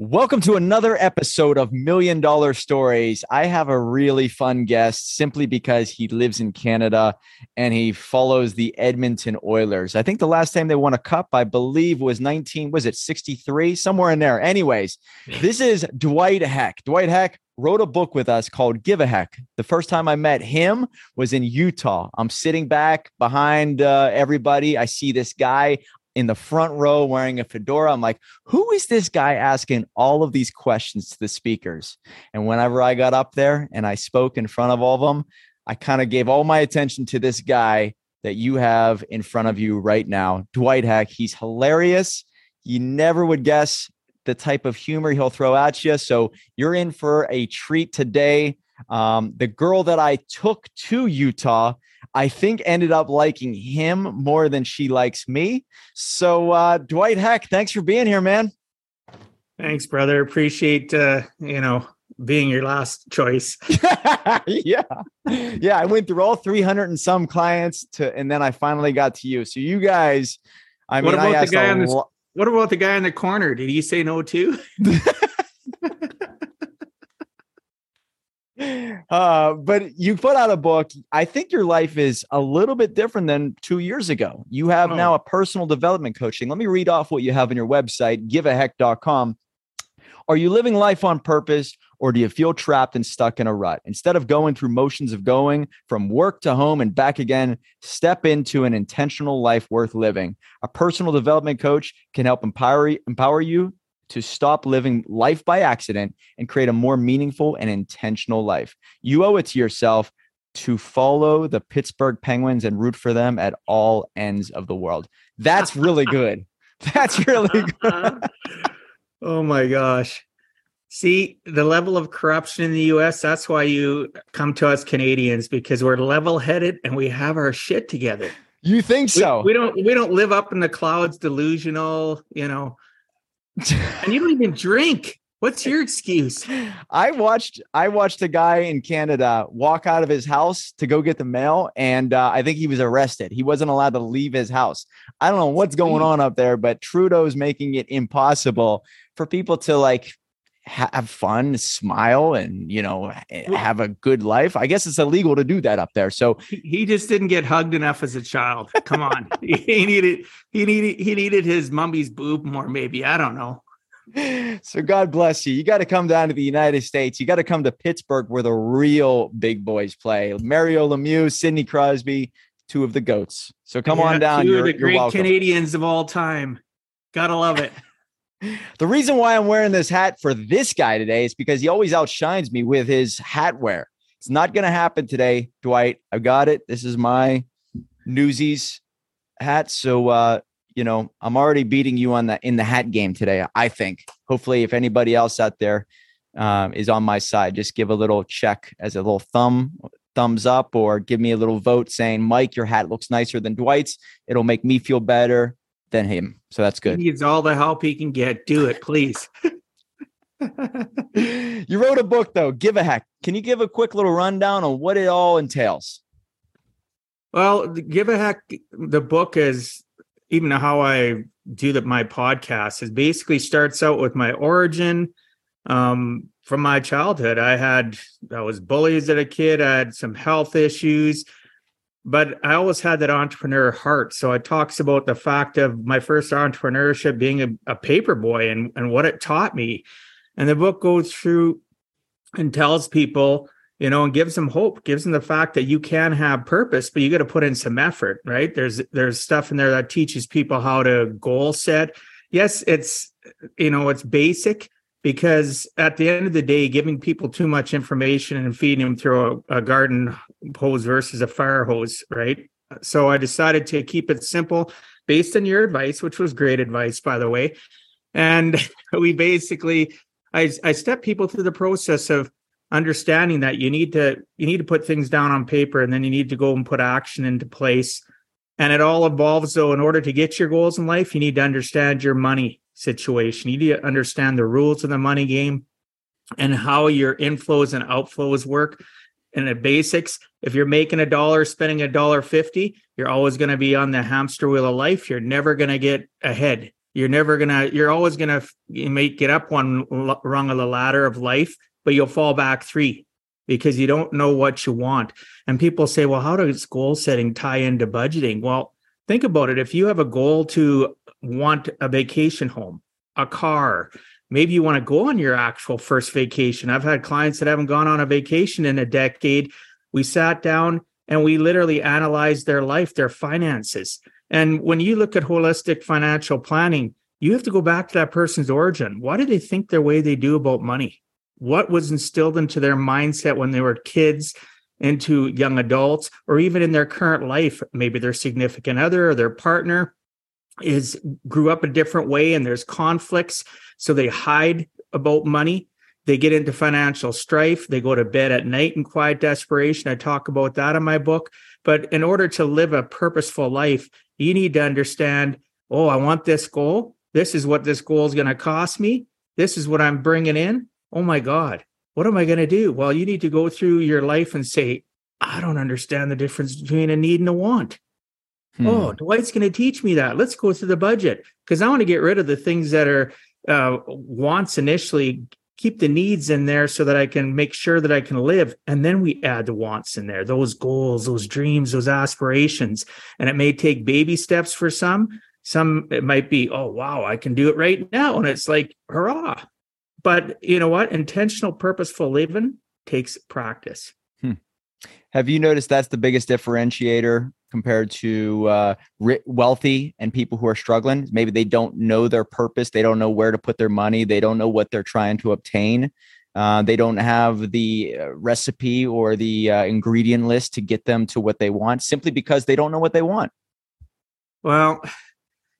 Welcome to another episode of Million Dollar Stories. I have a really fun guest simply because he lives in Canada and he follows the Edmonton Oilers. I think the last time they won a cup, I believe, was 19, was it 63? Somewhere in there. Anyways, this is Dwight Heck. Dwight Heck wrote a book with us called Give a Heck. The first time I met him was in Utah. I'm sitting back behind uh, everybody. I see this guy in the front row wearing a fedora. I'm like, who is this guy asking all of these questions to the speakers? And whenever I got up there and I spoke in front of all of them, I kind of gave all my attention to this guy that you have in front of you right now, Dwight Heck. He's hilarious. You never would guess the type of humor he'll throw at you. So you're in for a treat today. Um, the girl that I took to Utah I think ended up liking him more than she likes me. So uh, Dwight Heck, thanks for being here, man. Thanks, brother. Appreciate uh, you know being your last choice. yeah. Yeah. I went through all 300 and some clients to, and then I finally got to you. So you guys, I what mean, about I the guy on the, lo- what about the guy in the corner? Did he say no too? uh, but you put out a book. I think your life is a little bit different than two years ago. You have oh. now a personal development coaching. Let me read off what you have on your website, giveaheck.com. Are you living life on purpose or do you feel trapped and stuck in a rut? Instead of going through motions of going from work to home and back again, step into an intentional life worth living. A personal development coach can help empower, empower you to stop living life by accident and create a more meaningful and intentional life. You owe it to yourself to follow the Pittsburgh Penguins and root for them at all ends of the world. That's really good. That's really good. oh my gosh. See, the level of corruption in the US, that's why you come to us Canadians because we're level-headed and we have our shit together. You think so? We, we don't we don't live up in the clouds delusional, you know and you don't even drink. What's your excuse? I watched I watched a guy in Canada walk out of his house to go get the mail, and uh, I think he was arrested. He wasn't allowed to leave his house. I don't know what's going on up there, but Trudeau's making it impossible for people to like have fun, smile, and you know eh, have a good life. I guess it's illegal to do that up there. So he just didn't get hugged enough as a child. Come on, he needed he needed he needed his mummy's boob more. Maybe I don't know. So God bless you. You got to come down to the United States. You got to come to Pittsburgh where the real big boys play. Mario Lemieux, Sidney Crosby, two of the goats. So come yeah, on down. Two you're, of the great welcome. Canadians of all time. Gotta love it. The reason why I'm wearing this hat for this guy today is because he always outshines me with his hat wear. It's not going to happen today, Dwight. I got it. This is my Newsies hat. So, uh, you know, I'm already beating you on the in the hat game today. I think. Hopefully, if anybody else out there um, is on my side, just give a little check as a little thumb thumbs up or give me a little vote saying, Mike, your hat looks nicer than Dwight's. It'll make me feel better than him. So that's good. He needs all the help he can get. Do it, please. you wrote a book though. Give a heck. Can you give a quick little rundown on what it all entails? Well, give a heck. The book is even how I do that. My podcast is basically starts out with my origin um, from my childhood. I had I was bullied as a kid. I had some health issues but I always had that entrepreneur heart. So it talks about the fact of my first entrepreneurship being a, a paper boy and, and what it taught me. And the book goes through and tells people, you know, and gives them hope, gives them the fact that you can have purpose, but you got to put in some effort, right? There's there's stuff in there that teaches people how to goal set. Yes, it's you know, it's basic, because at the end of the day, giving people too much information and feeding them through a, a, garden hose versus a fire hose, right? So I decided to keep it simple based on your advice, which was great advice, by the way. And we basically, I, I step people through the process of understanding that you need to you need to put things down on paper and then you need to go and put action into place and it all evolves though in order to get your goals in life you need to understand your money situation. You need to understand the rules of the money game and how your inflows and outflows work. And the basics, if you're making a dollar, spending a dollar fifty, you're always going to be on the hamster wheel of life. You're never going to get ahead. You're never gonna. You're always gonna. You may get up one rung of the ladder of life, but you'll fall back three because you don't know what you want. And people say, "Well, how does goal setting tie into budgeting?" Well, think about it. If you have a goal to want a vacation home, a car, maybe you want to go on your actual first vacation. I've had clients that haven't gone on a vacation in a decade. We sat down and we literally analyzed their life, their finances. And when you look at holistic financial planning, you have to go back to that person's origin. Why do they think the way they do about money? What was instilled into their mindset when they were kids, into young adults, or even in their current life? Maybe their significant other or their partner is grew up a different way and there's conflicts so they hide about money. They get into financial strife. They go to bed at night in quiet desperation. I talk about that in my book. But in order to live a purposeful life you need to understand oh i want this goal. This is what this goal is going to cost me. This is what i'm bringing in. Oh my god what am i going to do? Well you need to go through your life and say i don't understand the difference between a need and a want Hmm. Oh, Dwight's going to teach me that. Let's go through the budget because I want to get rid of the things that are uh, wants initially, keep the needs in there so that I can make sure that I can live. And then we add the wants in there, those goals, those dreams, those aspirations. And it may take baby steps for some. Some it might be, oh, wow, I can do it right now. And it's like, hurrah. But you know what? Intentional, purposeful living takes practice. Hmm. Have you noticed that's the biggest differentiator compared to uh, wealthy and people who are struggling. Maybe they don't know their purpose. They don't know where to put their money. They don't know what they're trying to obtain. Uh, they don't have the uh, recipe or the uh, ingredient list to get them to what they want simply because they don't know what they want. Well,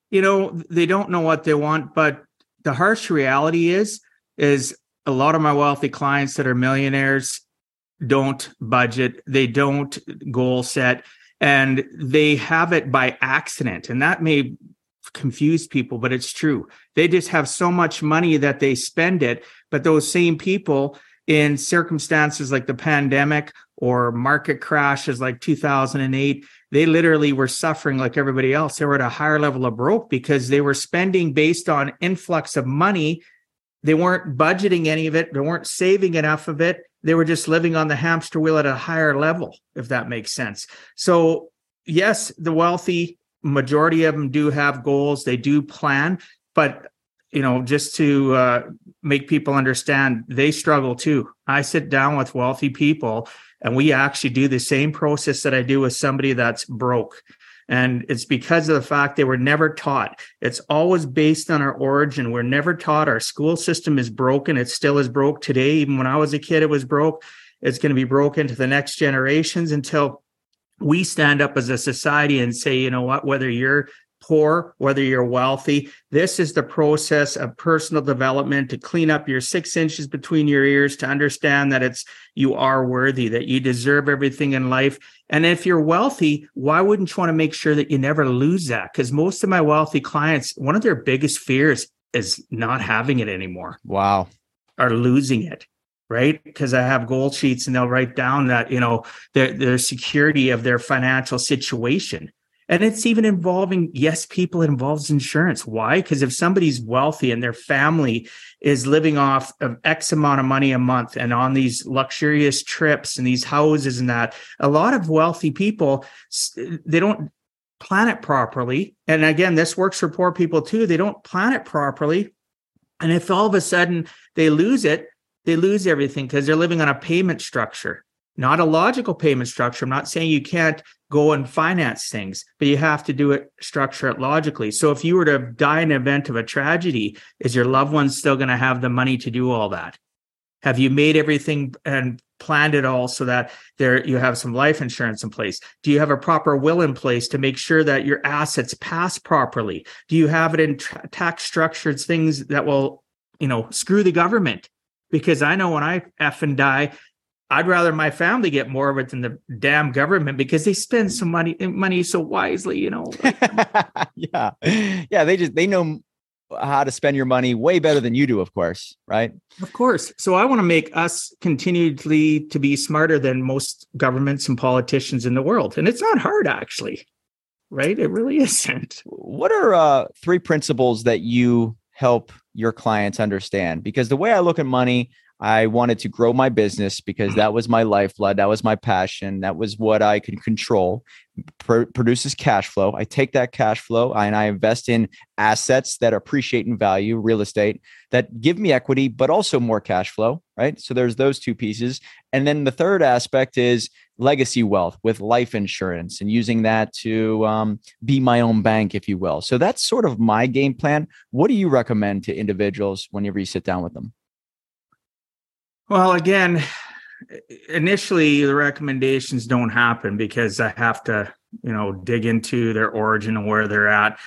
you know, they don't know what they want, but the harsh reality is, is a lot of my wealthy clients that are millionaires don't budget. They don't goal set and they have it by accident. And that may confuse people but it's true. They just have so much money that they spend it but those same people in circumstances like the pandemic or market crashes like 2008 they literally were suffering like everybody else. They were at a higher level of broke because they were spending based on influx of money they weren't budgeting any of it they weren't saving enough of it they were just living on the hamster wheel at a higher level, if that makes sense. So, yes, the wealthy majority of them do have goals, they do plan, but you know, just to uh, make people understand, they struggle too. I sit down with wealthy people and we actually do the same process that I do with somebody that's broke. And it's because of the fact they were never taught. It's always based on our origin. We're never taught. Our school system is broken. It still is broke today. Even when I was a kid, it was broke. It's going to be broken to the next generations until we stand up as a society and say, you know what, whether you're poor, whether you're wealthy. This is the process of personal development to clean up your six inches between your ears, to understand that it's you are worthy, that you deserve everything in life. And if you're wealthy, why wouldn't you want to make sure that you never lose that? Because most of my wealthy clients, one of their biggest fears is not having it anymore. Wow. Or losing it right? Because I have goal sheets and they'll write down that, you know, their their security of their financial situation. And it's even involving, yes, people, it involves insurance. Why? Because if somebody's wealthy and their family is living off of X amount of money a month and on these luxurious trips and these houses and that, a lot of wealthy people, they don't plan it properly. And again, this works for poor people too. They don't plan it properly. And if all of a sudden they lose it, they lose everything because they're living on a payment structure not a logical payment structure. I'm not saying you can't go and finance things, but you have to do it, structure it logically. So if you were to die in an event of a tragedy, is your loved one still going to have the money to do all that? Have you made everything and planned it all so that there you have some life insurance in place? Do you have a proper will in place to make sure that your assets pass properly? Do you have it in tra- tax structured things that will, you know, screw the government? Because I know when I F and die, I'd rather my family get more of it than the damn government because they spend some money money so wisely, you know. yeah. Yeah, they just they know how to spend your money way better than you do, of course, right? Of course. So I want to make us continually to be smarter than most governments and politicians in the world. And it's not hard actually. right? It really isn't. What are uh, three principles that you help your clients understand? Because the way I look at money, I wanted to grow my business because that was my lifeblood. That was my passion. That was what I could control. Pro- produces cash flow. I take that cash flow and I invest in assets that appreciate in value, real estate that give me equity, but also more cash flow. Right. So there's those two pieces. And then the third aspect is legacy wealth with life insurance and using that to um, be my own bank, if you will. So that's sort of my game plan. What do you recommend to individuals whenever you sit down with them? Well, again, initially the recommendations don't happen because I have to, you know, dig into their origin and where they're at.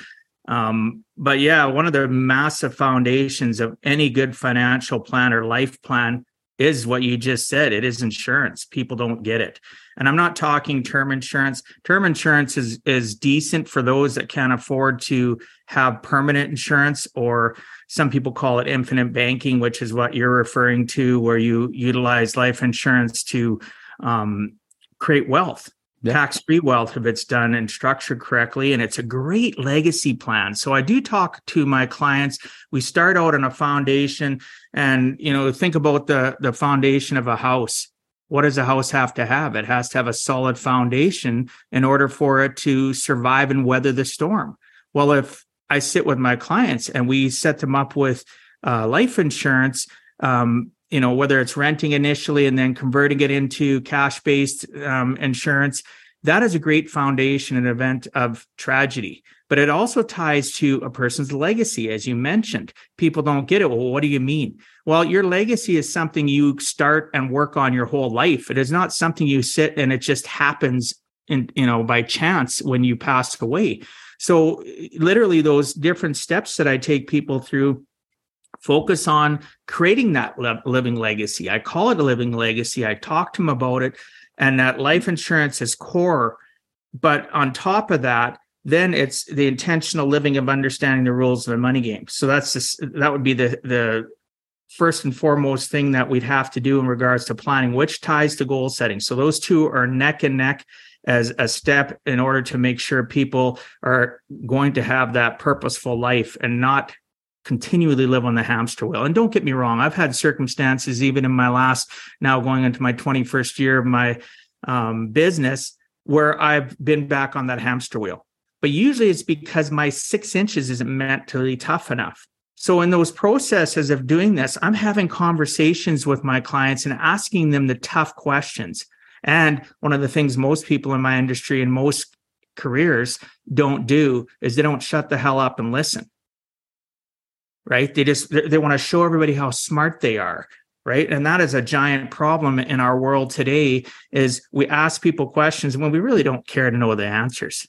Um, but yeah, one of the massive foundations of any good financial plan or life plan is what you just said. It is insurance. People don't get it. And I'm not talking term insurance. Term insurance is is decent for those that can't afford to have permanent insurance or some people call it infinite banking, which is what you're referring to, where you utilize life insurance to um, create wealth, yeah. tax free wealth if it's done and structured correctly. And it's a great legacy plan. So I do talk to my clients. We start out on a foundation and, you know, think about the, the foundation of a house. What does a house have to have? It has to have a solid foundation in order for it to survive and weather the storm. Well, if I sit with my clients and we set them up with uh, life insurance. Um, you know, whether it's renting initially and then converting it into cash based um, insurance, that is a great foundation in event of tragedy. But it also ties to a person's legacy, as you mentioned. People don't get it. Well, what do you mean? Well, your legacy is something you start and work on your whole life. It is not something you sit and it just happens in, you know, by chance when you pass away. So, literally, those different steps that I take people through focus on creating that living legacy. I call it a living legacy. I talk to them about it, and that life insurance is core. But on top of that, then it's the intentional living of understanding the rules of the money game. So that's just, that would be the the first and foremost thing that we'd have to do in regards to planning, which ties to goal setting. So those two are neck and neck as a step in order to make sure people are going to have that purposeful life and not continually live on the hamster wheel. And don't get me wrong, I've had circumstances even in my last, now going into my 21st year of my um, business, where I've been back on that hamster wheel. But usually it's because my six inches isn't mentally tough enough. So, in those processes of doing this, I'm having conversations with my clients and asking them the tough questions. And one of the things most people in my industry and most careers don't do is they don't shut the hell up and listen. Right? They just they want to show everybody how smart they are right and that is a giant problem in our world today is we ask people questions when we really don't care to know the answers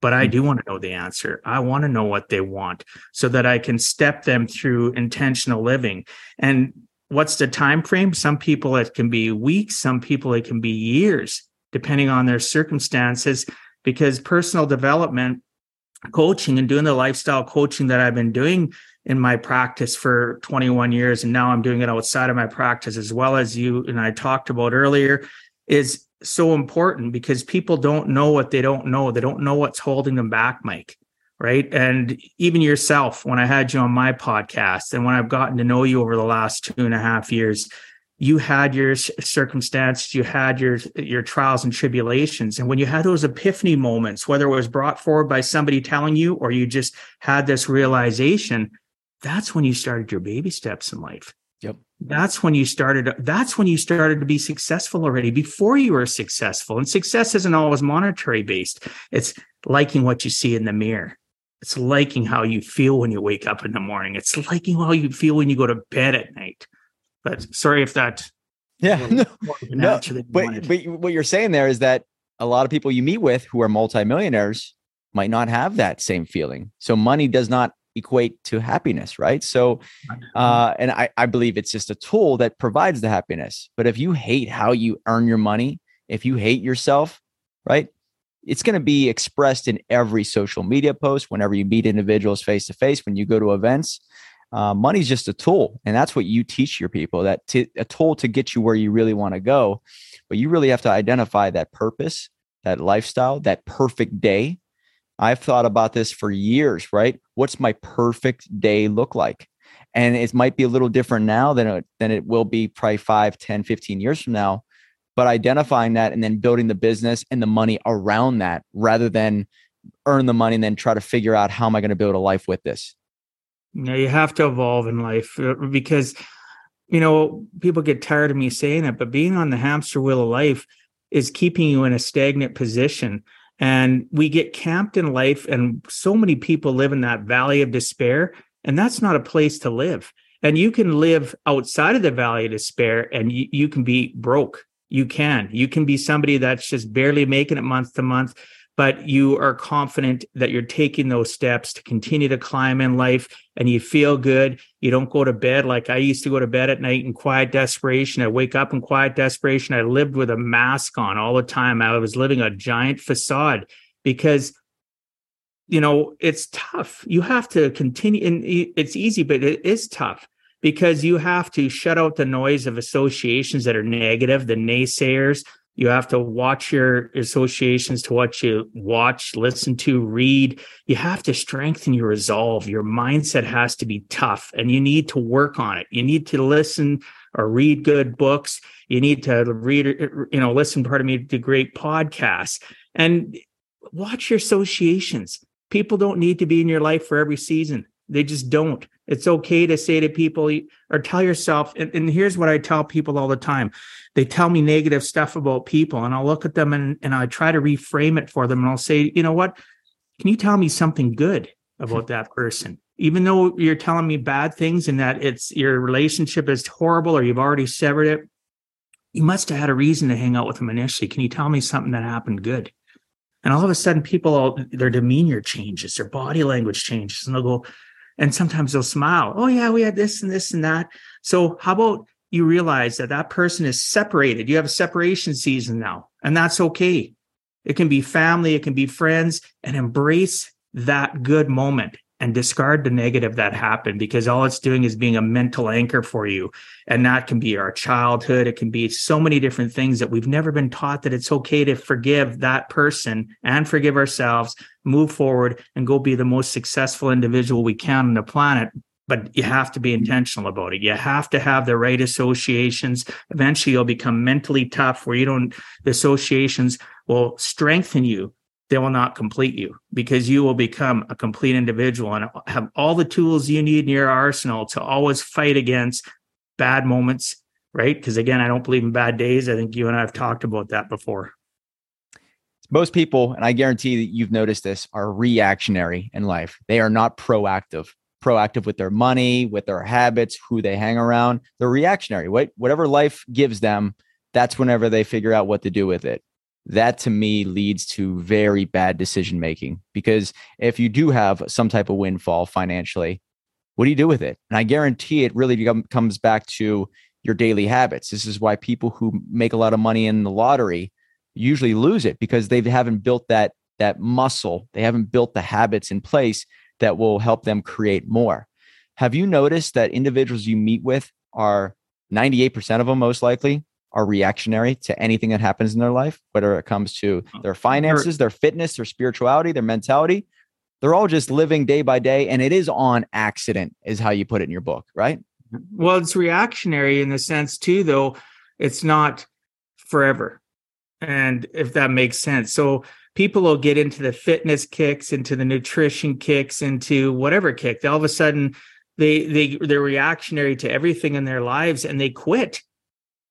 but i do want to know the answer i want to know what they want so that i can step them through intentional living and what's the time frame? Some people it can be weeks some people it can be years depending on their circumstances because personal development coaching and doing the lifestyle coaching that i've been doing in my practice for 21 years and now i'm doing it outside of my practice as well as you and i talked about earlier is so important because people don't know what they don't know. They don't know what's holding them back mike right? And even yourself, when I had you on my podcast and when I've gotten to know you over the last two and a half years, you had your circumstances, you had your your trials and tribulations, and when you had those epiphany moments, whether it was brought forward by somebody telling you or you just had this realization, that's when you started your baby steps in life. Yep. That's when you started. That's when you started to be successful already before you were successful. And success isn't always monetary based. It's liking what you see in the mirror it's liking how you feel when you wake up in the morning. It's liking how you feel when you go to bed at night. But sorry if that. Yeah, no, no but, but what you're saying there is that a lot of people you meet with who are multimillionaires might not have that same feeling. So money does not equate to happiness, right? So, uh, and I, I believe it's just a tool that provides the happiness. But if you hate how you earn your money, if you hate yourself, right? It's going to be expressed in every social media post whenever you meet individuals face to face when you go to events uh, money's just a tool and that's what you teach your people that t- a tool to get you where you really want to go but you really have to identify that purpose that lifestyle that perfect day I've thought about this for years, right? What's my perfect day look like? And it might be a little different now than it, than it will be probably 5, 10, 15 years from now. But identifying that and then building the business and the money around that rather than earn the money and then try to figure out how am I going to build a life with this? Yeah, you have to evolve in life uh, because, you know, people get tired of me saying it, but being on the hamster wheel of life is keeping you in a stagnant position. And we get camped in life, and so many people live in that valley of despair. And that's not a place to live. And you can live outside of the valley of despair and you, you can be broke. You can. You can be somebody that's just barely making it month to month but you are confident that you're taking those steps to continue to climb in life and you feel good. You don't go to bed like I used to go to bed at night in quiet desperation. I wake up in quiet desperation. I lived with a mask on all the time. I was living a giant facade because you know it's tough you have to continue and it's easy but it is tough because you have to shut out the noise of associations that are negative the naysayers you have to watch your associations to what you watch, listen to, read. You have to strengthen your resolve. Your mindset has to be tough and you need to work on it. You need to listen or read good books. You need to read, you know, listen, pardon me, to great podcasts and watch your associations. People don't need to be in your life for every season. They just don't. It's okay to say to people or tell yourself, and, and, here's what I tell people all the time. They tell me negative stuff about people, and I'll look at them and, and I try to reframe it for them. And I'll say, you know what? Can you tell me something good about hmm. that person? Even though you're telling me bad things and that it's your relationship is horrible or you've already severed it, you must have had a reason to hang out with them initially. Can you tell me something that happened good? And all of a sudden, people, all, their demeanor changes, their body language changes, and they'll go, and sometimes they'll smile. Oh, yeah, we had this and this and that. So, how about you realize that that person is separated? You have a separation season now, and that's okay. It can be family, it can be friends, and embrace that good moment and discard the negative that happened because all it's doing is being a mental anchor for you. And that can be our childhood. It can be so many different things that we've never been taught that it's okay to forgive that person and forgive ourselves, move forward and go be the most successful individual we can on the planet. But you have to be intentional about it. You have to have the right associations. Eventually, you'll become mentally tough where you don't, the associations will strengthen you they will not complete you because you will become a complete individual and have all the tools you need in your arsenal to always fight against bad moments, right? Because again, I don't believe in bad days. I think you and I have talked about that before. Most people, and I guarantee that you've noticed this, are reactionary in life. They are not proactive. Proactive with their money, with their habits, who they hang around. They're reactionary. What whatever life gives them, that's whenever they figure out what to do with it that to me leads to very bad decision making because if you do have some type of windfall financially what do you do with it? And i guarantee it really comes back to your daily habits. This is why people who make a lot of money in the lottery usually lose it because they haven't built that that muscle. They haven't built the habits in place that will help them create more. Have you noticed that individuals you meet with are 98% of them most likely are reactionary to anything that happens in their life, whether it comes to oh, their finances, their fitness, their spirituality, their mentality. They're all just living day by day. And it is on accident, is how you put it in your book, right? Well, it's reactionary in the sense, too, though, it's not forever. And if that makes sense. So people will get into the fitness kicks, into the nutrition kicks, into whatever kick. All of a sudden, they they they're reactionary to everything in their lives and they quit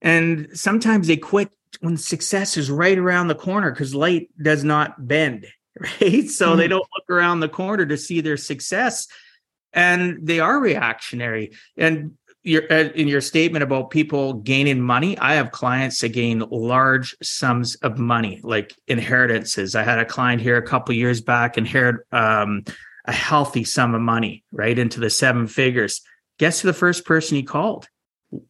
and sometimes they quit when success is right around the corner because light does not bend, right? So mm-hmm. they don't look around the corner to see their success and they are reactionary. And your, uh, in your statement about people gaining money, I have clients that gain large sums of money, like inheritances. I had a client here a couple years back inherit um, a healthy sum of money, right into the seven figures. Guess who the first person he called?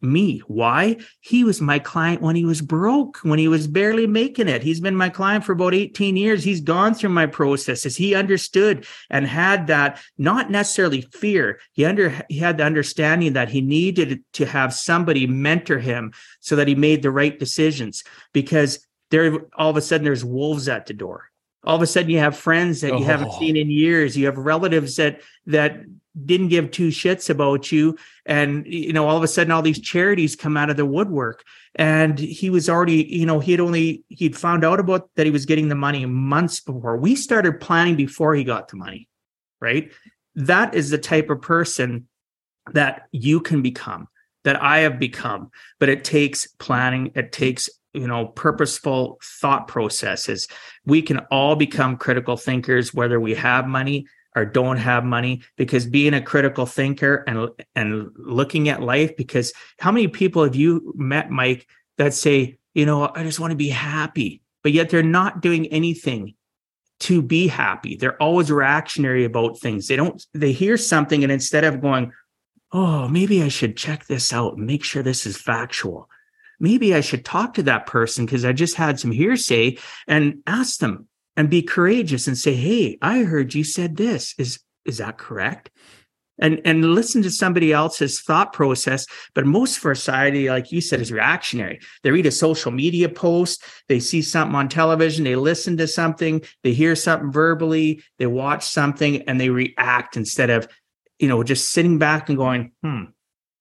Me. Why? He was my client when he was broke, when he was barely making it. He's been my client for about 18 years. He's gone through my processes. He understood and had that not necessarily fear. He under he had the understanding that he needed to have somebody mentor him so that he made the right decisions because there all of a sudden there's wolves at the door all of a sudden you have friends that you haven't Oh. seen in years you have relatives that that didn't give two shits about you and you know all of a sudden all these charities come out of the woodwork. And he was already you know he had only he'd found out about that he was getting the money months before. We started planning before he got the money right? That is the type of person that you can become that i have become. But it takes planning it takes you know purposeful thought processes. We can all become critical thinkers whether we have money or don't have money because being a critical thinker and and looking at life because how many people have you met mike that say you know i just want to be happy but yet they're not doing anything to be happy. They're always reactionary about things. They don't they hear something and instead of going oh maybe i should check this out and make sure this is factual. Maybe i should talk to that person because i just had some hearsay and ask them and be courageous and say hey i heard you said this. Is is that correct? And and listen to somebody else's thought process but most of our society like you said is reactionary. They read a social media post they see something on television they listen to something they hear something verbally they watch something and they react instead of you know just sitting back and going hmm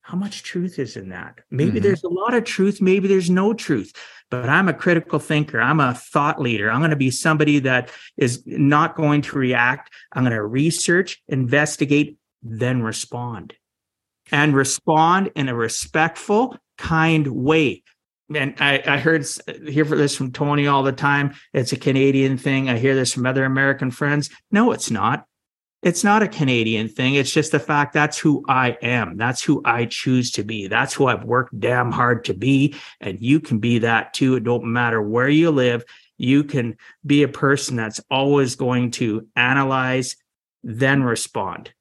how much truth is in that? Maybe Mhm. there's a lot of truth maybe there's no truth but i'm a critical thinker i'm a thought leader i'm going to be somebody that is not going to react i'm going to research investigate then respond and respond in a respectful kind way and I, I heard hear this from Tony all the time. It's a Canadian thing. I hear this from other American friends. No, it's not. It's not a Canadian thing. It's just the fact that's who I am. That's who I choose to be. That's who I've worked damn hard to be. And you can be that too. It don't matter where you live. You can be a person that's always going to analyze, then respond.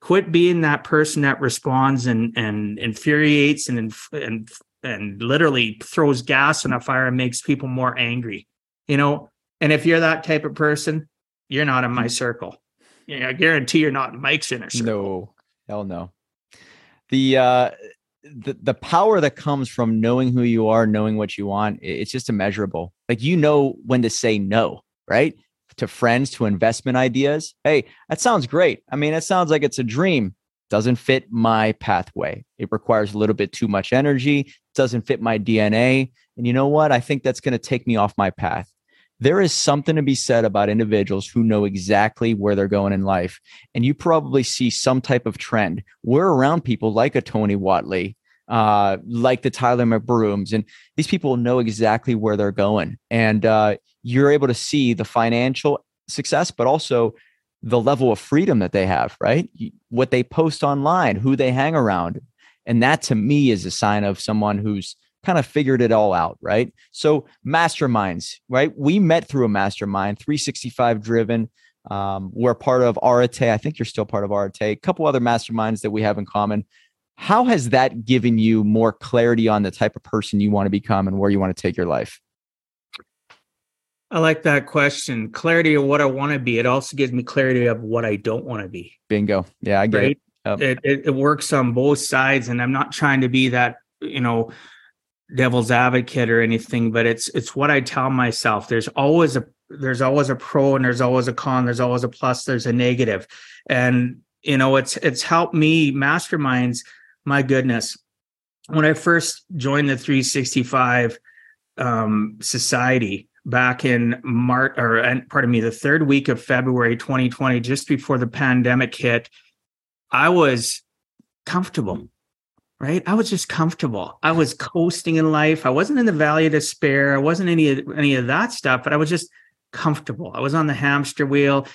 Quit being that person that responds and and infuriates and and and literally throws gas on a fire and makes people more angry. You know, and if you're that type of person, you're not in my mm. circle. Yeah, I guarantee you're not Mike's inner circle. No, hell no. The uh the, the power that comes from knowing who you are, knowing what you want, it's just immeasurable. Like you know when to say no, right? To friends, to investment ideas. Hey, that sounds great. I mean, it sounds like it's a dream. Doesn't fit my pathway. It requires a little bit too much energy, doesn't fit my DNA. And you know what? I think that's going to take me off my path. There is something to be said about individuals who know exactly where they're going in life and you probably see some type of trend. We're around people like a Tony Whatley, uh, like the Tyler McBrooms, and these people know exactly where they're going. And uh, you're able to see the financial success, but also the level of freedom that they have, right? What they post online, who they hang around. And that to me is a sign of someone who's kind of figured it all out, right? So, masterminds, right? We met through a mastermind, 365 driven. Um, we're part of Arete. I think you're still part of Arete. A couple other masterminds that we have in common. How has that given you more clarity on the type of person you want to become and where you want to take your life? I like that question. Clarity of what I want to be. It also gives me clarity of what I don't want to be. Bingo. Yeah, I get right? it. Yep. It, it it works on both sides, and I'm not trying to be that you know devil's advocate or anything, but it's it's what I tell myself. There's always a there's always a pro and there's always a con. There's always a plus. There's a negative, and you know it's it's helped me masterminds. My goodness, when I first joined the 365 um, society back in March or pardon me, the third week of February 2020, just before the pandemic hit, I was comfortable, right? I was just comfortable. I was coasting in life. I wasn't in the valley of despair. I wasn't any of any of that stuff, but I was just comfortable. I was on the hamster wheel,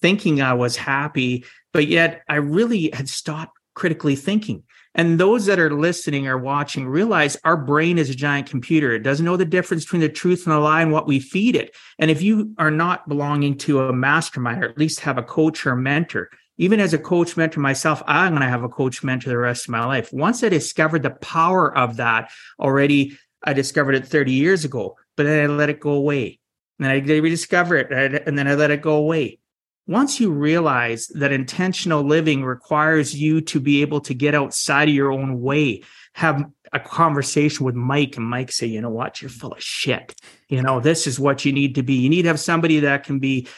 thinking I was happy, but yet I really had stopped critically thinking. And those that are listening or watching realize our brain is a giant computer. It doesn't know the difference between the truth and the lie and what we feed it. And if you are not belonging to a mastermind or at least have a coach or a mentor, even as a coach mentor myself, I'm going to have a coach mentor the rest of my life. Once I discovered the power of that already, I discovered it 30 years ago, but then I let it go away. And then I rediscover it and then I let it go away once you realize that intentional living requires you to be able to get outside of your own way, have a conversation with Mike and Mike say, you know what, you're full of shit. You know, this is what you need to be. You need to have somebody that can be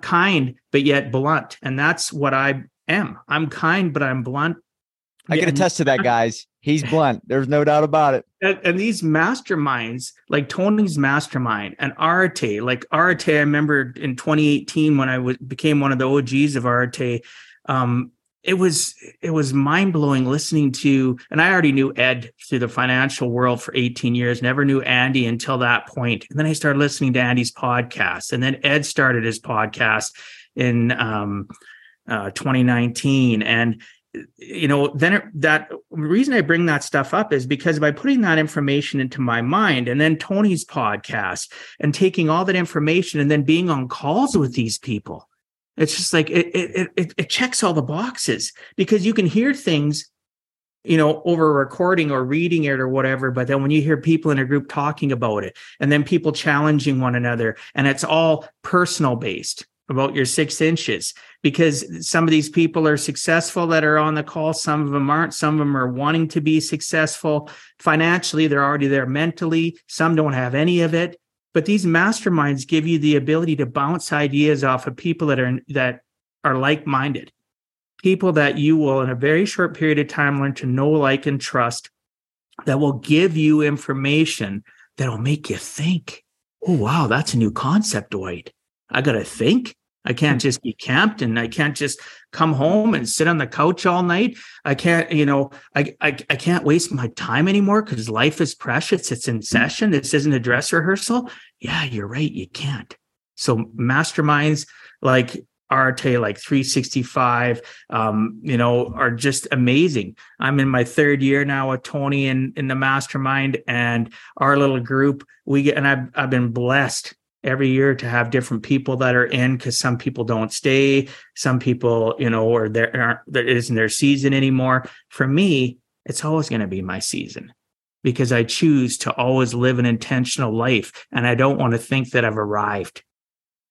kind, but yet blunt. And that's what I am. I'm kind, but I'm blunt. I can attest to that, guys. He's blunt. There's no doubt about it. And, and, these masterminds, like Tony's mastermind and Arete, like Arete, I remember in 2018 when I was became one of the OGs of Arete. Um, it was it was mind blowing listening to, and I already knew Ed through the financial world for 18 years. Never knew Andy until that point, and then I started listening to Andy's podcast, and then Ed started his podcast in um, uh, 2019, and you know then it, that reason i bring that stuff up is because by putting that information into my mind and then tony's podcast and taking all that information and then being on calls with these people it's just like it it it, it checks all the boxes because you can hear things you know over recording or reading it or whatever but then when you hear people in a group talking about it and then people challenging one another and it's all personal based about your six inches because some of these people are successful that are on the call some of them aren't some of them are wanting to be successful. Financially they're already there mentally some don't have any of it but these masterminds give you the ability to bounce ideas off of people that are that are like-minded. People that you will in a very short period of time learn to know like and trust that will give you information that'll make you think oh wow that's a new concept dwight. I gotta think I can't just be camped and I can't just come home and sit on the couch all night. I can't, you know, I I, I can't waste my time anymore because life is precious. It's in session. This isn't a dress rehearsal. Yeah, you're right. You can't. So masterminds like Arete, like 365, um, you know, are just amazing. I'm in my third year now with Tony in, in the mastermind and our little group. We get, and I've, I've been blessed every year to have different people that are in because some people don't stay some people you know or there aren't that isn't their season anymore. For me it's always going to be my season because i choose to always live an intentional life and i don't want to think that i've arrived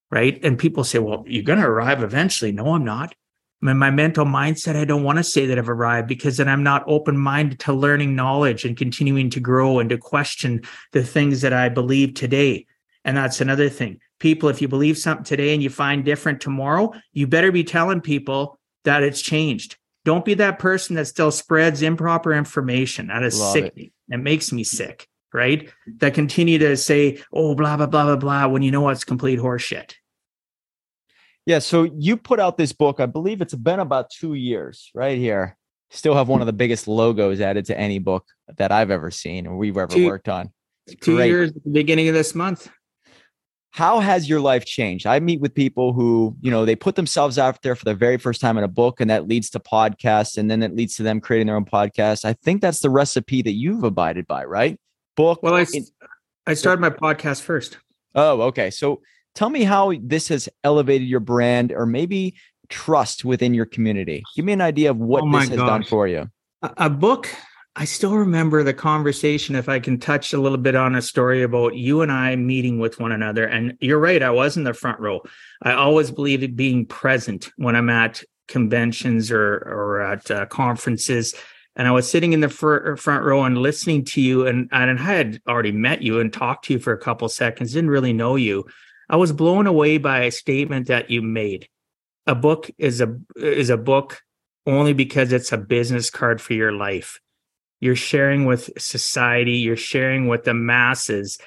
right? And people say well you're going to arrive eventually. No i'm not. I in my mental mindset i don't want to say that i've arrived because then i'm not open minded to learning knowledge and continuing to grow and to question the things that i believe today and that's another thing. People, if you believe something today and you find different tomorrow, you better be telling people that it's changed. Don't be that person that still spreads improper information. That is Love sickening. It. it makes me sick, right? That continue to say, oh, blah, blah, blah, blah, blah, when you know it's complete horseshit. Yeah. So you put out this book, I believe it's been about two years right here. Still have one of the biggest logos added to any book that I've ever seen or we've ever two, worked on. It's two great. years beginning of this month how has your life changed? I meet with people who you know they put themselves out there for the very first time in a book and that leads to podcasts and then it leads to them creating their own podcast. I think that's the recipe that you've abided by right? Book well i, I started my podcast first. Oh okay. So tell me how this has elevated your brand or maybe trust within your community. Give me an idea of what oh this has gosh. done for you. A book I still remember the conversation. If I can touch a little bit on a story about you and I meeting with one another. And you're right, I was in the front row. I always believe in being present when I'm at conventions or or at uh, conferences. And I was sitting in the fr- front row and listening to you. And, and I had already met you and talked to you for a couple seconds, didn't really know you. I was blown away by a statement that you made. A book is a is a book only because it's a business card for your life you're sharing with society you're sharing with the masses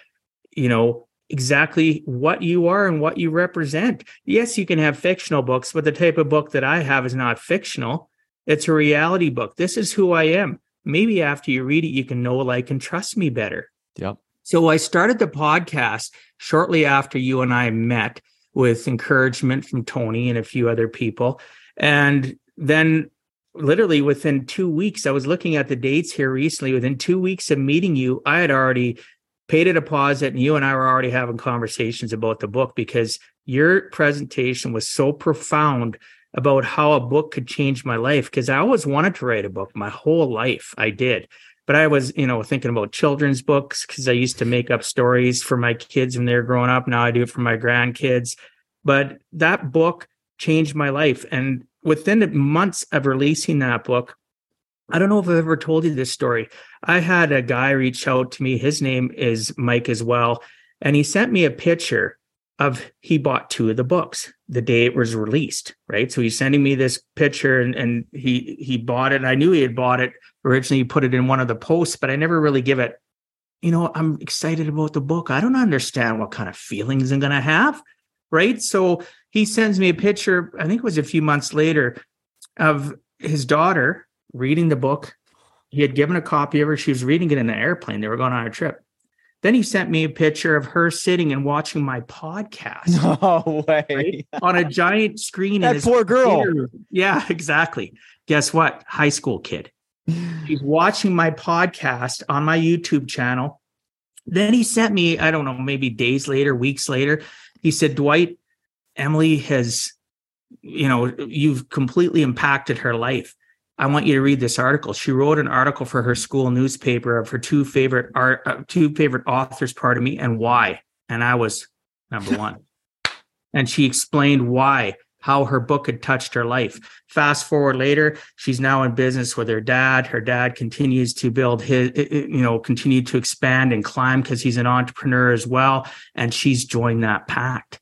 you know exactly what you are and what you represent. Yes you can have fictional books but the type of book that i have is not fictional. It's a reality book. This is who i am. Maybe after you read it you can know like and trust me better. Yep. So i started the podcast shortly after you and i met with encouragement from tony and a few other people. And then literally within two weeks, I was looking at the dates here recently. Within two weeks of meeting you, I had already paid a deposit, and you and I were already having conversations about the book because your presentation was so profound about how a book could change my life. Because I always wanted to write a book my whole life. I did. But I was, you know, thinking about children's books because I used to make up stories for my kids when they were growing up. Now I do it for my grandkids. But that book changed my life. And within months of releasing that book, I don't know if I've ever told you this story. I had a guy reach out to me. His name is Mike as well. And he sent me a picture of he bought two of the books the day it was released. Right. So he's sending me this picture and, and he he bought it. I knew he had bought it. Originally he put it in one of the posts, but I never really give it, you know, I'm excited about the book. I don't understand what kind of feelings I'm gonna have. Right. So he sends me a picture, I think it was a few months later, of his daughter reading the book. He had given a copy of her. She was reading it in an airplane. They were going on a trip. Then he sent me a picture of her sitting and watching my podcast. No way. Right? on a giant screen. that poor girl. Computer. Yeah, exactly. Guess what? High school kid. She's watching my podcast on my YouTube channel. Then he sent me, I don't know, maybe days later, weeks later, he said, Dwight, Emily has, you know, you've completely impacted her life. I want you to read this article. She wrote an article for her school newspaper of her two favorite art, uh, two favorite authors, pardon me, and why. And I was number one. and she explained why, how her book had touched her life. Fast forward later, she's now in business with her dad. Her dad continues to build his, you know, continue to expand and climb because he's an entrepreneur as well. And she's joined that pact.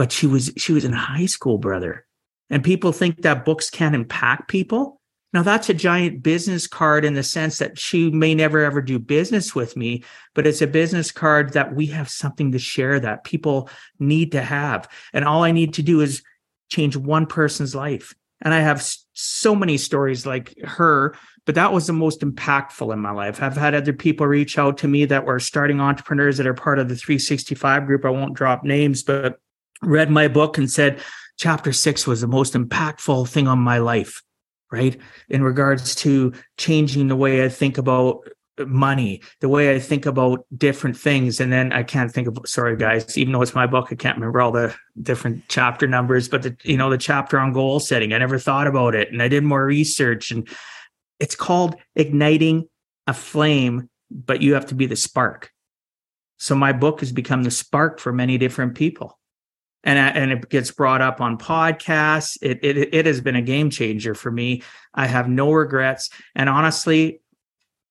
But she was she was in high school, brother. And people think that books can't impact people now, that's a giant business card in the sense that she may never ever do business with me, but it's a business card that we have something to share that people need to have. And all I need to do is change one person's life. And I have so many stories like her, but that was the most impactful in my life. I've had other people reach out to me that were starting entrepreneurs that are part of the 365 group. I won't drop names, but read my book and said, chapter six was the most impactful thing on my life right? In regards to changing the way I think about money, the way I think about different things. And then I can't think of, sorry guys, even though it's my book, I can't remember all the different chapter numbers, but the, you know, the chapter on goal setting, I never thought about it. And I did more research and it's called igniting a flame, but you have to be the spark. So my book has become the spark for many different people and and it gets brought up on podcasts. It, it it has been a game changer for me. I have no regrets, and honestly,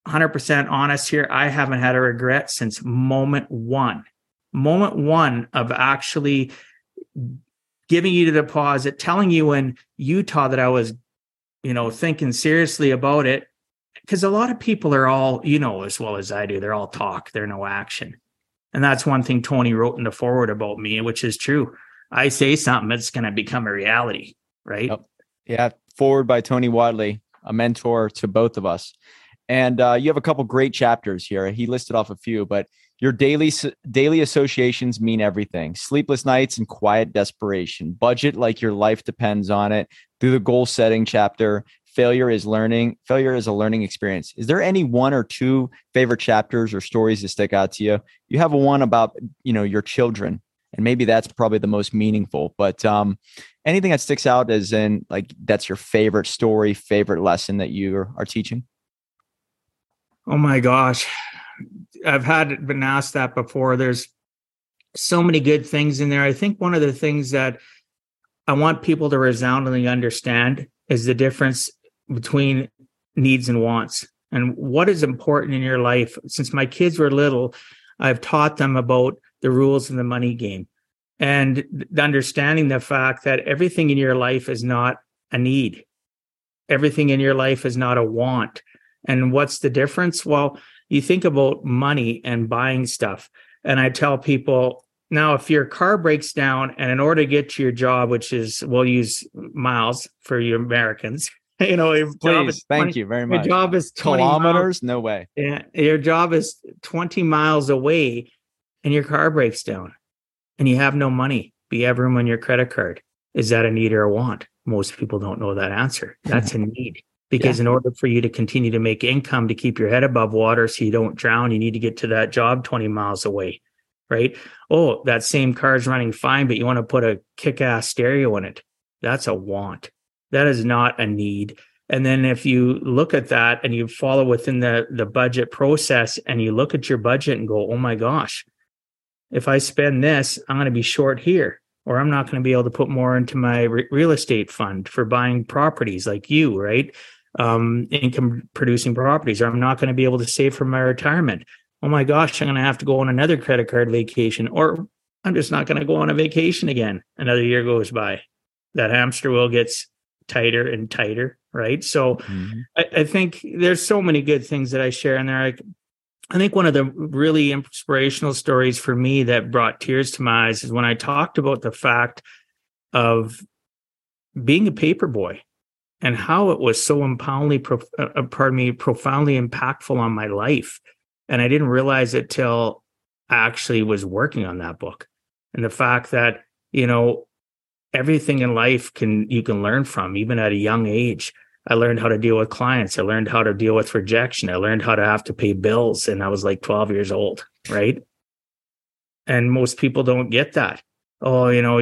hundred percent honest here, I haven't had a regret since moment one. Moment one of actually giving you the deposit, telling you in Utah that I was, you know, thinking seriously about it. Because a lot of people are all, you know, as well as I do, they're all talk, they're no action. And that's one thing Tony wrote in the forward about me, which is true. I say something, it's going to become a reality, right? Yeah. Forward by Tony Whatley, a mentor to both of us. And uh, you have a couple great chapters here. He listed off a few, but your daily daily associations mean everything. Sleepless nights and quiet desperation. Budget like your life depends on it. Through the goal setting chapter, failure is learning failure is a learning experience. Is there any one or two favorite chapters or stories that stick out to you? You have one about you know your children and maybe that's probably the most meaningful but um anything that sticks out as in like that's your favorite story favorite lesson that you are teaching? Oh my gosh. I've had been asked that before. There's so many good things in there. I think one of the things that i want people to resoundingly understand is the difference between needs and wants and what is important in your life. Since my kids were little, I've taught them about the rules in the money game and understanding the fact that everything in your life is not a need. Everything in your life is not a want. And what's the difference? Well, you think about money and buying stuff. And I tell people now, if your car breaks down and in order to get to your job, which is we'll use miles for you Americans, you know, your Please, is 20, thank you very much. Your job is 20 kilometers. Miles, no way. Yeah, your job is twenty miles away, and your car breaks down, and you have no money, but you have room on your credit card. Is that a need or a want? Most people don't know that answer. That's a need because yeah. in order for you to continue to make income to keep your head above water so you don't drown, you need to get to that job twenty miles away. Right? Oh, that same car is running fine, but you want to put a kick-ass stereo in it. That's a want that is not a need. And then if you look at that and you follow within the, the budget process and you look at your budget and go, oh my gosh, if I spend this, I'm going to be short here, or I'm not going to be able to put more into my re- real estate fund for buying properties like you, right? um, income producing properties, or I'm not going to be able to save for my retirement. Oh my gosh, I'm going to have to go on another credit card vacation, or I'm just not going to go on a vacation again. Another year goes by. That hamster wheel gets tighter and tighter, right? So mm-hmm. I, I, think there's so many good things that I share in there. I, I think one of the really inspirational stories for me that brought tears to my eyes is when I talked about the fact of being a paper boy and how it was so impoundly, uh, uh, pardon me, profoundly impactful on my life. And I didn't realize it till I actually was working on that book. And the fact that, you know, everything in life can you can learn from, even at a young age. I learned how to deal with clients. I learned how to deal with rejection. I learned how to have to pay bills. And I was like 12 years old, right? And most people don't get that. Oh, you know,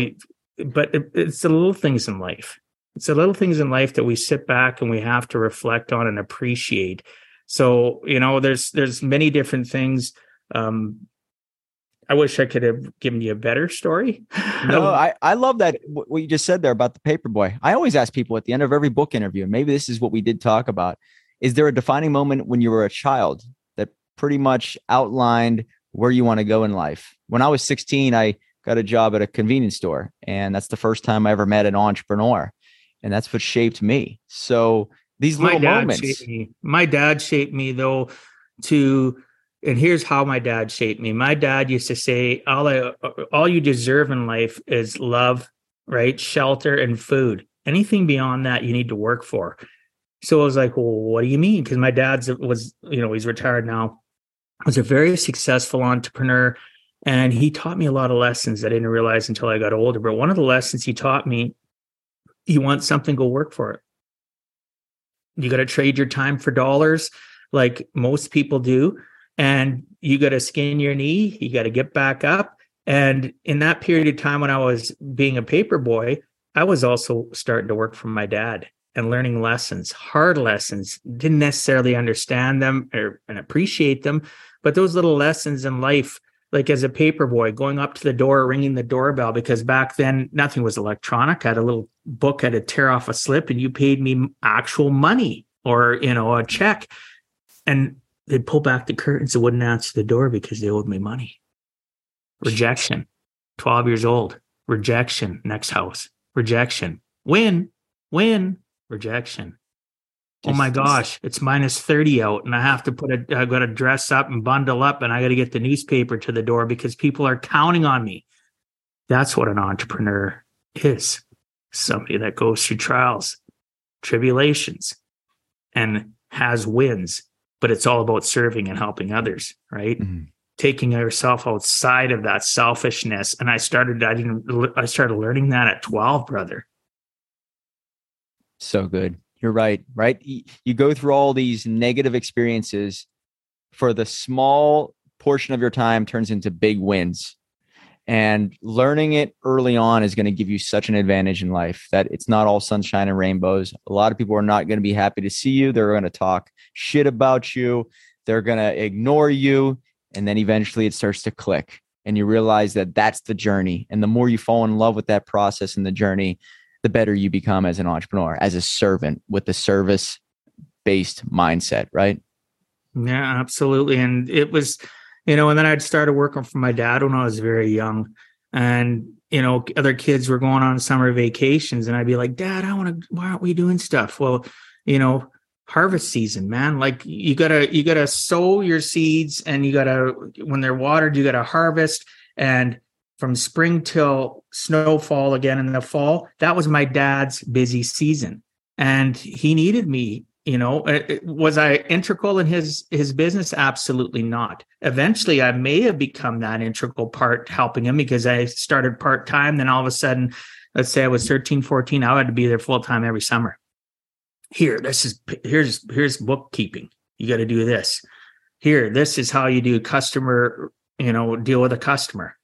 but it, it's the little things in life. It's the little things in life that we sit back and we have to reflect on and appreciate. So, you know, there's there's many different things. Um, I wish I could have given you a better story. no, um, I, I love that what you just said there about the paperboy. I always ask people at the end of every book interview, and maybe this is what we did talk about. Is there a defining moment when you were a child that pretty much outlined where you want to go in life? When I was 16, I got a job at a convenience store, and that's the first time I ever met an entrepreneur, and that's what shaped me. So these my little moments. My dad shaped me though to and here's how my dad shaped me. My dad used to say, "All I, all you deserve in life is love, right? Shelter and food. Anything beyond that, you need to work for." So I was like, "Well, what do you mean?" Because my dad's was, you know, he's retired now. Was a very successful entrepreneur, and he taught me a lot of lessons I didn't realize until I got older. But one of the lessons he taught me, you want something, go work for it. You got to trade your time for dollars, like most people do and you got to skin your knee you got to get back up. And in that period of time when i was being a paper boy i was also starting to work for my dad and learning lessons hard lessons. Didn't necessarily understand them or and appreciate them but those little lessons in life like as a paper boy going up to the door ringing the doorbell because back then nothing was electronic. I had a little book I had to tear off a slip and you paid me actual money or you know a check. And they'd pull back the curtains and wouldn't answer the door because they owed me money. Rejection. 12 years old. Rejection. Next house. Rejection. Win. Win. Rejection. oh my gosh, it's minus 30 out and I have to put a I got to dress up and bundle up and I got to get the newspaper to the door because people are counting on me. That's what an entrepreneur is. Somebody that goes through trials, tribulations and has wins but it's all about serving and helping others, right? Mm-hmm. Taking yourself outside of that selfishness. And I started, I didn't, I started learning that at 12, brother. So good. You're right, right? You go through all these negative experiences for the small portion of your time turns into big wins. And learning it early on is going to give you such an advantage in life that it's not all sunshine and rainbows. A lot of people are not going to be happy to see you. They're going to talk shit about you. They're going to ignore you. And then eventually it starts to click and you realize that that's the journey. And the more you fall in love with that process and the journey, the better you become as an entrepreneur, as a servant with the service based mindset, right? Yeah, absolutely. And it was, you know, and then I'd started working for my dad when I was very young. And, you know, other kids were going on summer vacations, and I'd be like, Dad, I want to, why aren't we doing stuff? Well, you know, harvest season, man. Like you gotta, you gotta sow your seeds and you gotta, when they're watered, you gotta harvest. And from spring till snowfall again in the fall, that was my dad's busy season. And he needed me you know uh, uh, was i integral in his his business? Absolutely not. Eventually i may have become that integral part helping him because i started part-time. Then all of a sudden let's say i was 13 14 i had to be there full-time every summer. Here this is here's here's bookkeeping. You got to do this. Here this is how you do customer you know deal with a customer.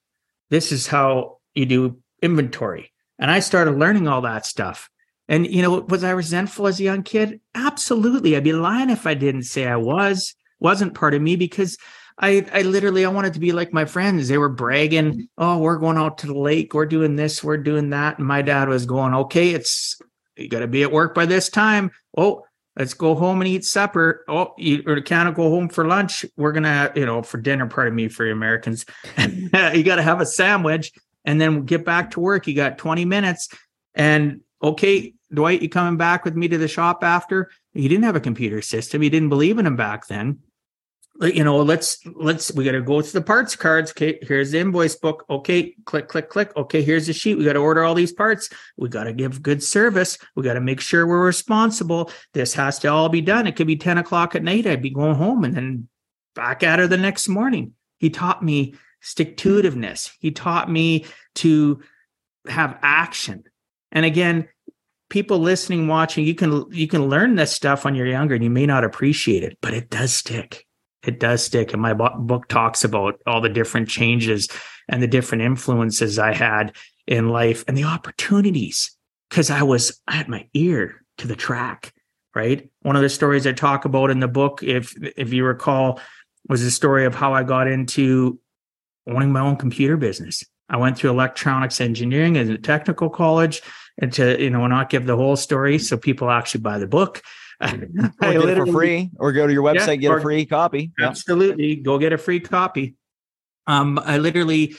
This is how you do inventory. And i started learning all that stuff and you know, was I resentful as a young kid? Absolutely. I'd be lying if I didn't say I was. Wasn't part of me because I I literally I wanted to be like my friends. They were bragging, mm. "Oh, we're going out to the lake. We're doing this. We're doing that." And my dad was going, "Okay, it's you got to be at work by this time." Oh, let's go home and eat supper. Oh, you or can't go home for lunch. We're gonna, you know, for dinner. Pardon me, for Americans, you got to have a sandwich and then get back to work. You got 20 minutes, and okay, Dwight, you coming back with me to the shop after? He didn't have a computer system. He didn't believe in him back then. You know let's let's we got to go to the parts cards. Okay here's the invoice book. Okay click click click. Okay here's the sheet. We got to order all these parts. We got to give good service. We got to make sure we're responsible. This has to all be done. It could be 10 o'clock at night. I'd be going home and then back at her the next morning. He taught me stick to itiveness he taught me to have action. And again people listening watching you can you can learn this stuff when you're younger and you may not appreciate it but it does stick it does stick. And my book talks about all the different changes and the different influences I had in life and the opportunities because I was, I had my ear to the track, right? One of the stories I talk about in the book, if, if you recall, was the story of how I got into owning my own computer business. I went through electronics engineering at a technical college and to, you know, not give the whole story so people actually buy the book or get it for free, or go to your website, yeah, get a free copy. Absolutely, yeah. go get a free copy. Um, I literally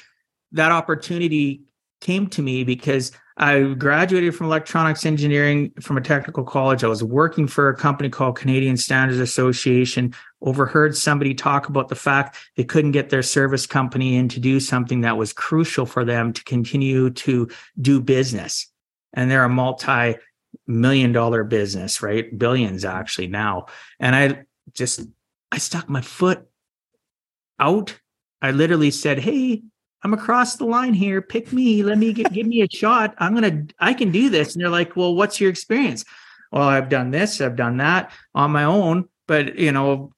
that opportunity came to me because I graduated from electronics engineering from a technical college. I was working for a company called Canadian Standards Association. Overheard somebody talk about the fact they couldn't get their service company in to do something that was crucial for them to continue to do business. And they're a multi million dollar business, right? Billions actually now. And I just, I stuck my foot out. I literally said, Hey, I'm across the line here. Pick me. Let me get, give me a shot. I'm to, I can do this. And they're like, well, what's your experience? Well, I've done this, I've done that on my own, but you know,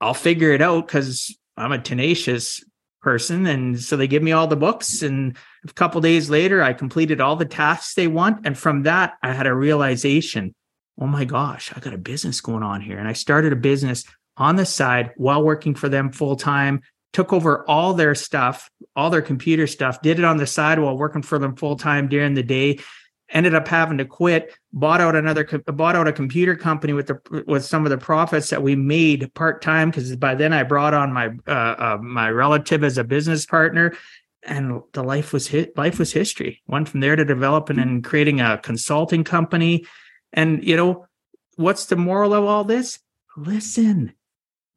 I'll figure it out because I'm a tenacious person and so they give me all the books and a couple days later i completed all the tasks they want and from that i had a realization oh my gosh i got a business going on here and i started a business on the side while working for them full time took over all their stuff all their computer stuff did it on the side while working for them full time during the day ended up having to quit bought out another bought out a computer company with the with some of the profits that we made part-time because by then i brought on my uh, uh, my relative as a business partner and the life was hit life was history. Went from there to developing and creating a consulting company. And you know what's the moral of all this? Listen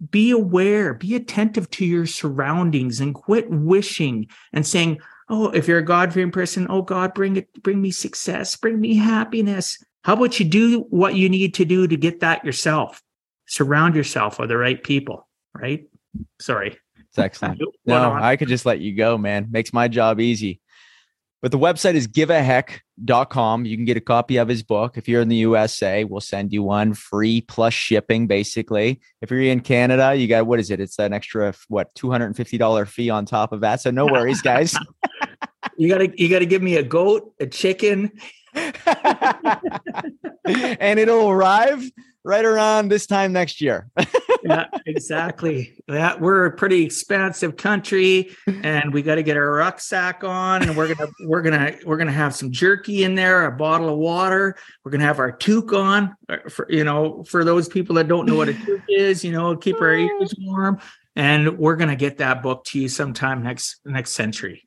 be aware be attentive to your surroundings and quit wishing and saying oh, if you're a God fearing person, oh God, bring it, bring me success, bring me happiness. How about you do what you need to do to get that yourself? Surround yourself with the right people, right? Sorry. It's excellent. no, I could just let you go, man. Makes my job easy. But the website is giveaheck.com. You can get a copy of his book. If you're in the USA, we'll send you one free plus shipping, basically. If you're in Canada, you got what is it? It's an extra what $250 fee on top of that. So no worries, guys. you gotta you gotta give me a goat, a chicken. and it'll arrive right around this time next year. yeah, exactly. Yeah, we're a pretty expansive country, and we got to get our rucksack on, and we're gonna we're gonna we're gonna have some jerky in there, a bottle of water. We're gonna have our toque on, uh, for you know, for those people that don't know what a toque is, you know, keep our ears warm, and we're gonna get that book to you sometime next next century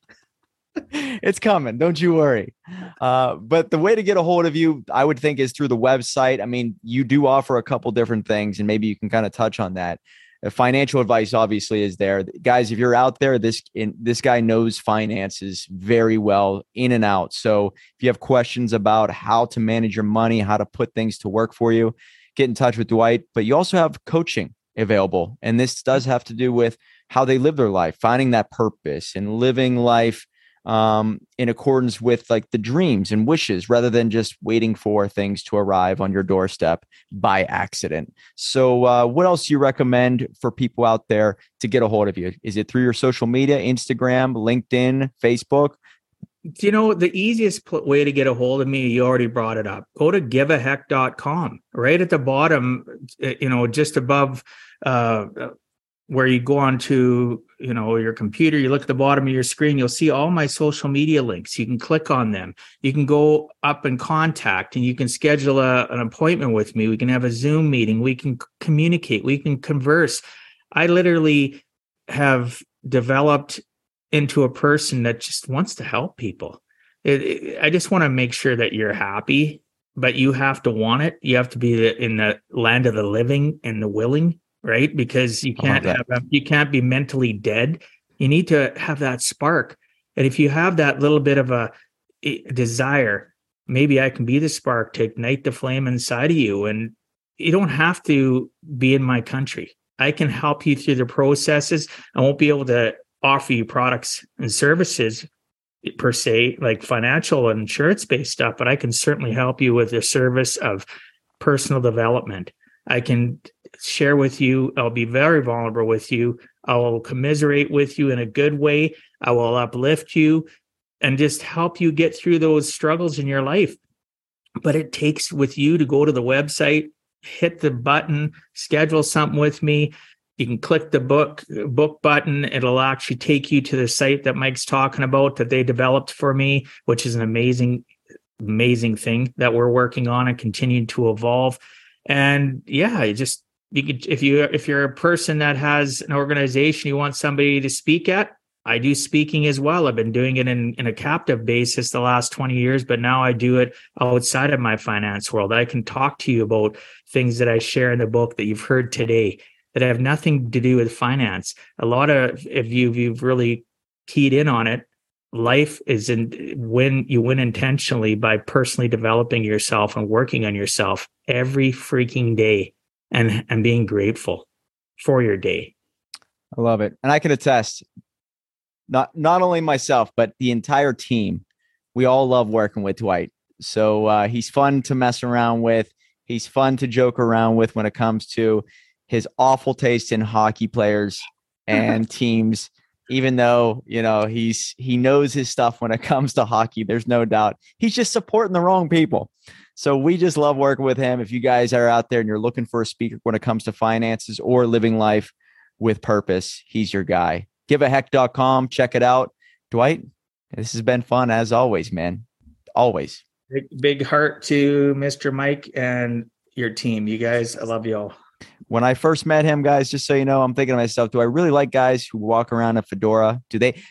it's coming. Don't you worry. Uh, but the way to get a hold of you, I would think, is through the website. I mean, you do offer a couple different things, and maybe you can kind of touch on that. Uh, financial advice obviously is there, guys. If you're out there, this in, this guy knows finances very well, in and out. So if you have questions about how to manage your money, how to put things to work for you, get in touch with Dwight. But you also have coaching available, and this does have to do with how they live their life, finding that purpose, and living life um, in accordance with like the dreams and wishes rather than just waiting for things to arrive on your doorstep by accident. So, uh, what else do you recommend for people out there to get a hold of you? Is it through your social media, Instagram, LinkedIn, Facebook? you know the easiest way to get a hold of me you already brought it up go to giveaheck.com right at the bottom eh, you know just above uh, where you go on to you know your computer you look at the bottom of your screen you'll see all my social media links. You can click on them. You can go up and contact and you can schedule a, an appointment with me. We can have a zoom meeting. We can communicate. We can converse. I literally have developed into a person that just wants to help people. It, it, i just want to make sure that you're happy but you have to want it. You have to be in the land of the living and the willing right? Because you can't have you can't be mentally dead. You need to have that spark. And if you have that little bit of a, a desire, maybe I can be the spark to ignite the flame inside of you. And you don't have to be in my country. I can help you through the processes. I won't be able to offer you products and services per se, like financial and insurance based stuff, but I can certainly help you with the service of personal development. I can share with you. I'll be very vulnerable with you. I will commiserate with you in a good way. I will uplift you and just help you get through those struggles in your life. But it takes with you to go to the website, hit the button, schedule something with me. You can click the book book button. It'll actually take you to the site that Mike's talking about that they developed for me, which is an amazing, amazing thing that we're working on and continuing to evolve. And yeah, just you could if you if you're a person that has an organization you want somebody to speak at i do speaking as well. I've been doing it in, in a captive basis the last 20 years but now i do it outside of my finance world. I can talk to you about things that i share in the book that you've heard today that have nothing to do with finance. A lot of if you you've really keyed in on it life is in when you win intentionally by personally developing yourself and working on yourself every freaking day and and being grateful for your day. I love it. And I can attest not not only myself but the entire team. We all love working with Dwight. So uh, he's fun to mess around with. He's fun to joke around with when it comes to his awful taste in hockey players and teams even though you know he's he knows his stuff when it comes to hockey there's no doubt he's just supporting the wrong people so we just love working with him. If you guys are out there and you're looking for a speaker when it comes to finances or living life with purpose, he's your guy. Giveaheck.com. Check it out. Dwight, this has been fun as always, man. Always. Big, big heart to Mr. Mike and your team. You guys, I love you all. When I first met him, guys, just so you know, I'm thinking to myself, do I really like guys who walk around a fedora? Do they?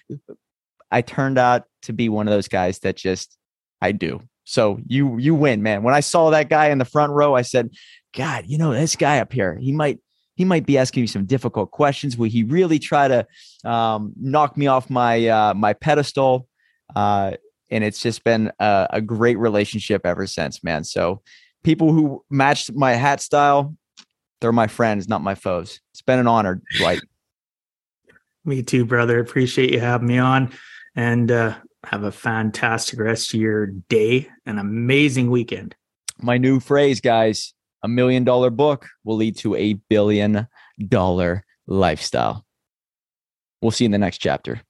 I turned out to be one of those guys that just I do. So you you win, man. When I saw that guy in the front row, I said, God, you know, this guy up here, he might he might be asking me some difficult questions. Will he really try to um, knock me off my uh, my pedestal? Uh, and it's just been a, a great relationship ever since, man. So people who matched my hat style, they're my friends, not my foes. It's been an honor, Dwight. me too, brother. Appreciate you having me on. And uh, have a fantastic rest of your day, an amazing weekend. My new phrase, guys a million dollar book will lead to a billion dollar lifestyle. We'll see you in the next chapter.